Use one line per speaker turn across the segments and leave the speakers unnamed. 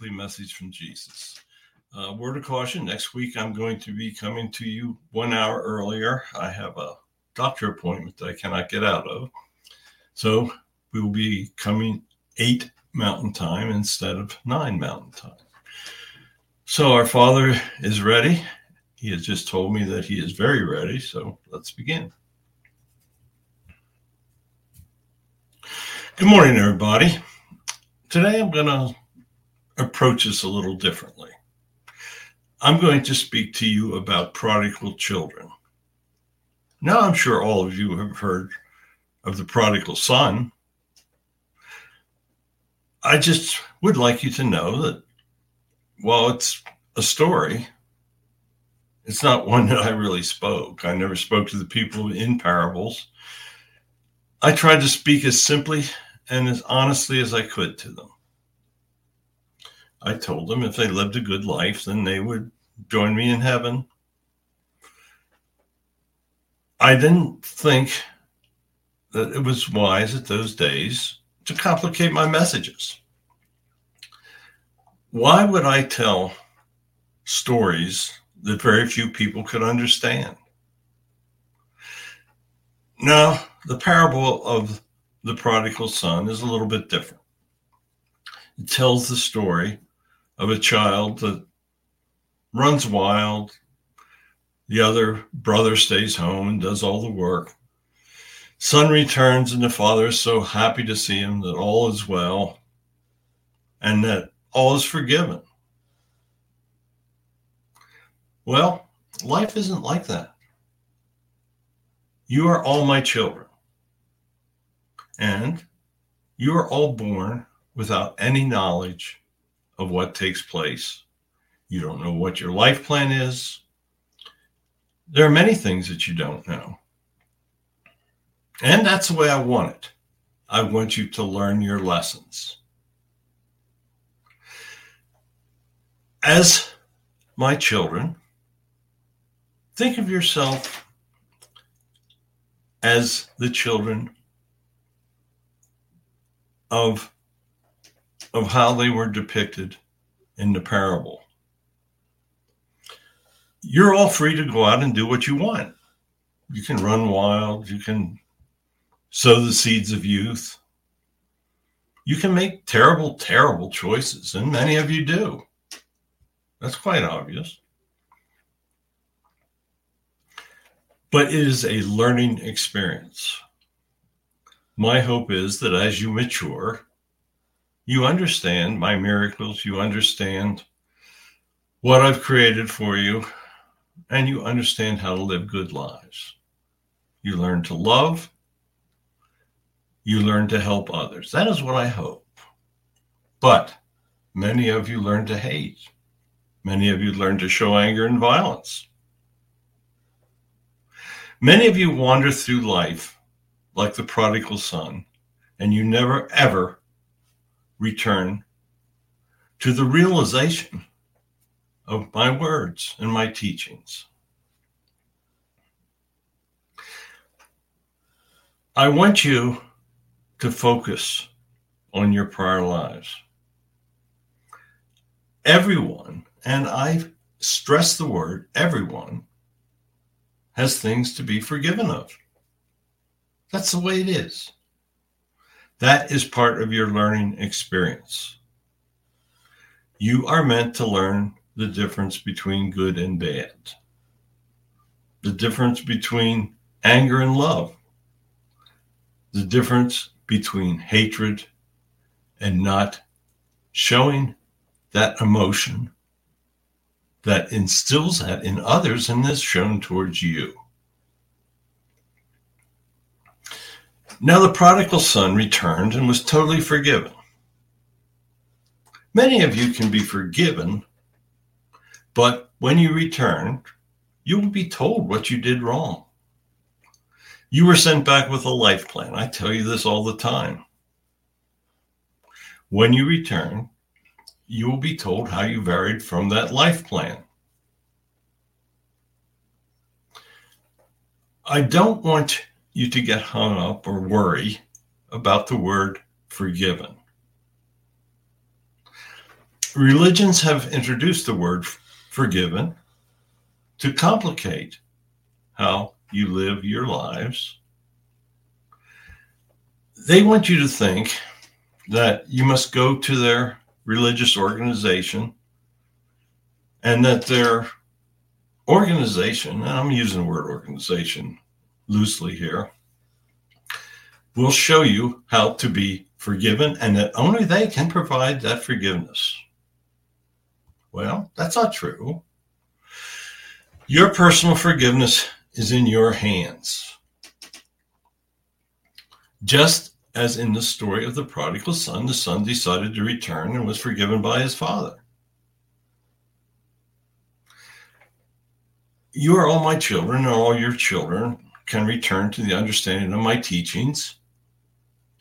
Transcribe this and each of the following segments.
weekly message from Jesus. Uh, word of caution next week, I'm going to be coming to you one hour earlier. I have a doctor appointment that I cannot get out of. So we will be coming eight mountain time instead of nine mountain time. So our Father is ready. He has just told me that he is very ready. So let's begin. Good morning, everybody. Today I'm going to approach this a little differently. I'm going to speak to you about prodigal children. Now, I'm sure all of you have heard of the prodigal son. I just would like you to know that while it's a story, it's not one that I really spoke. I never spoke to the people in parables. I tried to speak as simply and as honestly as I could to them. I told them if they lived a good life, then they would join me in heaven. I didn't think that it was wise at those days to complicate my messages. Why would I tell stories that very few people could understand? Now, the parable of the prodigal son is a little bit different. It tells the story of a child that runs wild. The other brother stays home and does all the work. Son returns, and the father is so happy to see him that all is well and that all is forgiven. Well, life isn't like that. You are all my children. And you are all born without any knowledge of what takes place. You don't know what your life plan is. There are many things that you don't know. And that's the way I want it. I want you to learn your lessons. As my children, think of yourself as the children of of how they were depicted in the parable. You're all free to go out and do what you want. You can run wild, you can sow the seeds of youth. You can make terrible, terrible choices, and many of you do. That's quite obvious. But it is a learning experience my hope is that as you mature, you understand my miracles, you understand what I've created for you, and you understand how to live good lives. You learn to love, you learn to help others. That is what I hope. But many of you learn to hate. Many of you learn to show anger and violence. Many of you wander through life like the prodigal son, and you never ever return to the realization of my words and my teachings. I want you to focus on your prior lives. Everyone, and I stress the word everyone, has things to be forgiven of. That's the way it is. That is part of your learning experience. You are meant to learn the difference between good and bad, the difference between anger and love, the difference between hatred and not showing that emotion that instills that in others and is shown towards you. Now the prodigal son returned and was totally forgiven. Many of you can be forgiven, but when you return, you will be told what you did wrong. You were sent back with a life plan. I tell you this all the time. When you return, you will be told how you varied from that life plan. I don't want you to get hung up or worry about the word forgiven. religions have introduced the word forgiven to complicate how you live your lives. They want you to think that you must go to their religious organization and that their organization, and I'm using the word organization loosely here, will show you how to be forgiven and that only they can provide that forgiveness. Well, that's not true. Your personal forgiveness is in your hands. Just as in the story of the prodigal son, the son decided to return and was forgiven by his father. You are all my children, and all your children can return to the understanding of my teachings,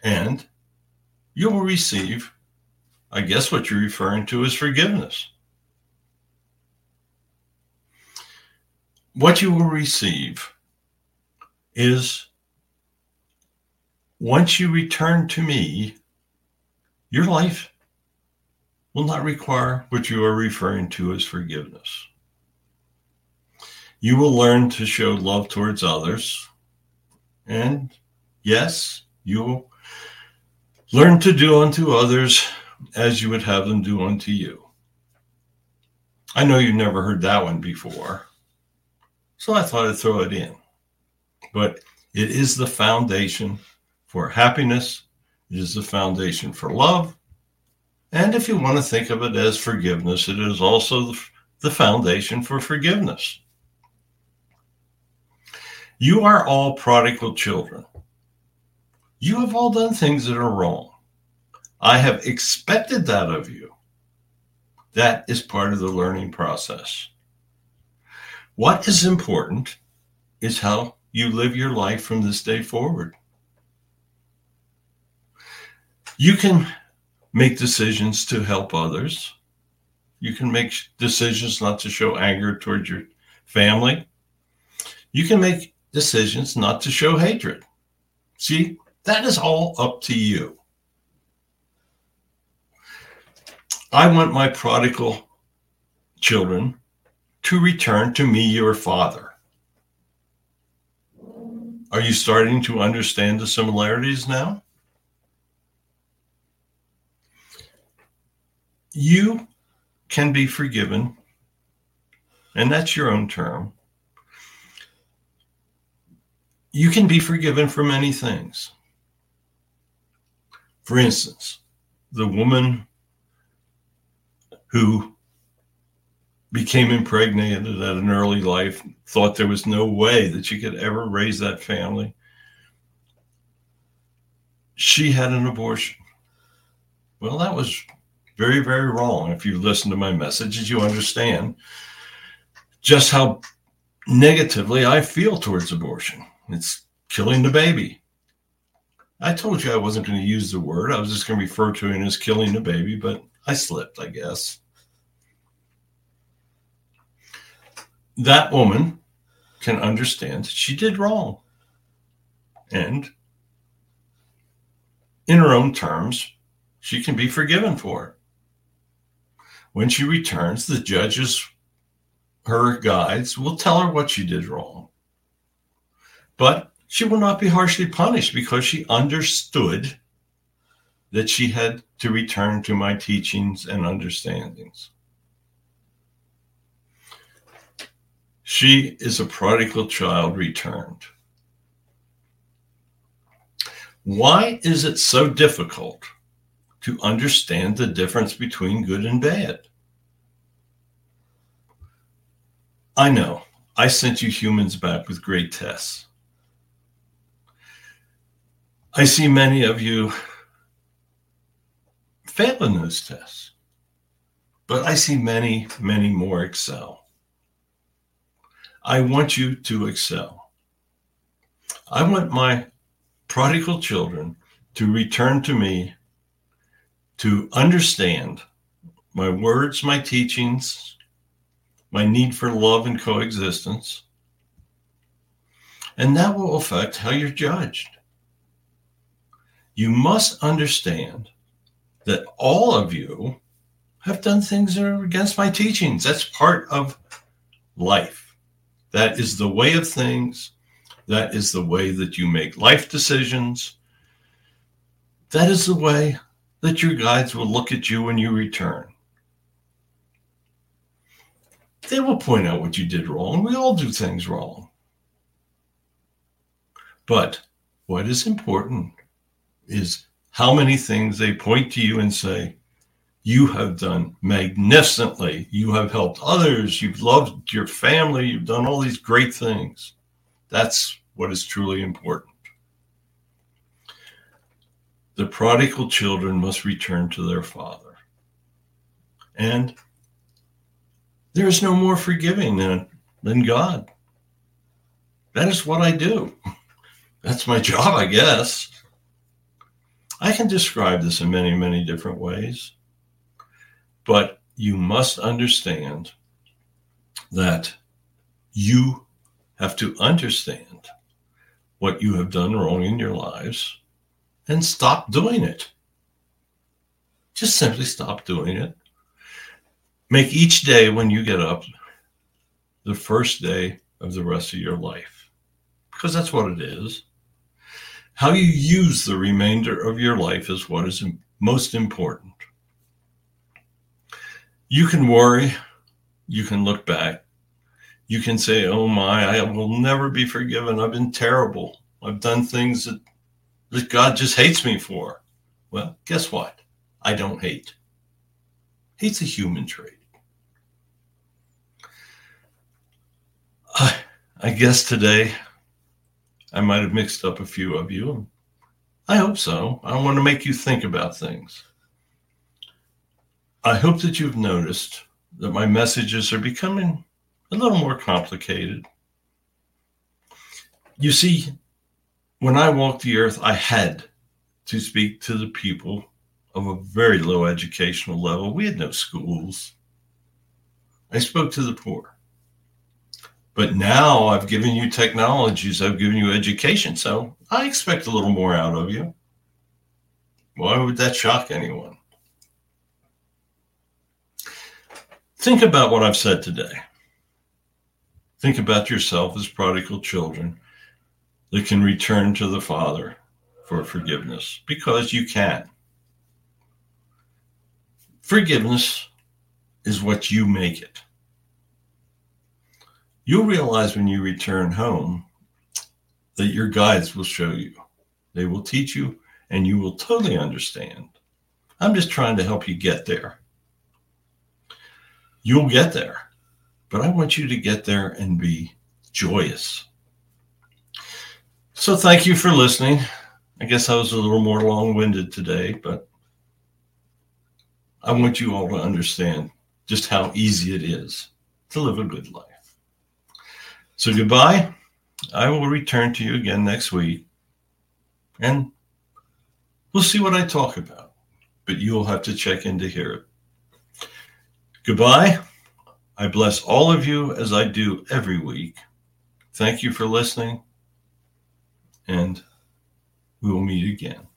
and you will receive, I guess what you're referring to is forgiveness. What you will receive is once you return to me, your life will not require what you are referring to as forgiveness. You will learn to show love towards others. And yes, you will learn to do unto others as you would have them do unto you. I know you've never heard that one before, so I thought I'd throw it in. But it is the foundation for happiness, it is the foundation for love. And if you want to think of it as forgiveness, it is also the foundation for forgiveness. You are all prodigal children. You have all done things that are wrong. I have expected that of you. That is part of the learning process. What is important is how you live your life from this day forward. You can make decisions to help others. You can make decisions not to show anger towards your family. You can make decisions not to show hatred. See, that is all up to you. I want my prodigal children to return to me, your father. Are you starting to understand the similarities now? you can be forgiven, and that's your own term. You can be forgiven for many things. For instance, the woman who became impregnated at an early life, thought there was no way that she could ever raise that family. She had an abortion. Well, that was very, very wrong. If you listen to my messages, you understand just how negatively I feel towards abortion. It's killing the baby. I told you I wasn't going to use the word. I was just going to refer to it as killing the baby, but I slipped, I guess. That woman can understand she did wrong. And in her own terms, she can be forgiven for it. When she returns, the judges, her guides, will tell her what she did wrong. But she will not be harshly punished because she understood that she had to return to my teachings and understandings. She is a prodigal child returned. Why is it so difficult to understand the difference between good and bad. I know I sent you humans back with great tests. I see many of you fail in those tests, but I see many, many more excel. I want you to excel. I want my prodigal children to return to me to understand my words, my teachings, my need for love and coexistence. And that will affect how you're judged. You must understand that all of you have done things that are against my teachings. That's part of life. That is the way of things. That is the way that you make life decisions. That is the way that your guides will look at you when you return. They will point out what you did wrong. We all do things wrong. But what is important is how many things they point to you and say, You have done magnificently. You have helped others. You've loved your family. You've done all these great things. That's what is truly important. The prodigal children must return to their father. And there is no more forgiving than, than God. That is what I do. That's my job, I guess. I can describe this in many, many different ways. But you must understand that you have to understand what you have done wrong in your lives and stop doing it. Just simply stop doing it. Make each day when you get up the first day of the rest of your life, because that's what it is. How you use the remainder of your life is what is most important. You can worry, you can look back, you can say, Oh my, I will never be forgiven. I've been terrible. I've done things that, that God just hates me for. Well, guess what? I don't hate. Hate's a human trait. I, I guess today I might have mixed up a few of you. I hope so. I want to make you think about things. I hope that you've noticed that my messages are becoming a little more complicated. You see, when I walked the earth, I had to speak to the people of a very low educational level. We had no schools. I spoke to the poor. But now I've given you technologies, I've given you education. So I expect a little more out of you. Why would that shock anyone? Think about what I've said today. Think about yourself as prodigal children that can return to the Father for forgiveness because you can. Forgiveness is what you make it. You'll realize when you return home that your guides will show you. They will teach you, and you will totally understand. I'm just trying to help you get there. You'll get there, but I want you to get there and be joyous. So, thank you for listening. I guess I was a little more long winded today, but I want you all to understand just how easy it is to live a good life. So goodbye. I will return to you again next week and we'll see what I talk about, but you'll have to check in to hear it. Goodbye. I bless all of you as I do every week. Thank you for listening, and we will meet again.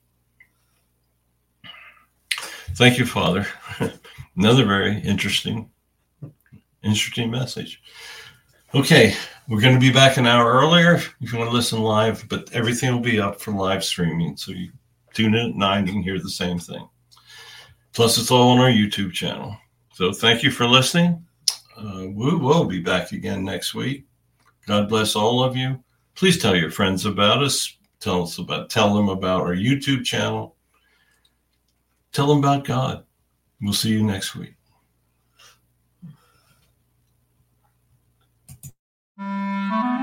Thank you, Father. Another very interesting, interesting message. Okay, we're going to be back an hour earlier if you want to listen live, but everything will be up for live streaming. So you tune in at nine, can hear the same thing. Plus, it's all on our YouTube channel. So thank you for listening. Uh, we will be back again next week. God bless all of you. Please tell your friends about us. Tell us about tell them about our YouTube channel. Tell them about God. We'll see you next week. Música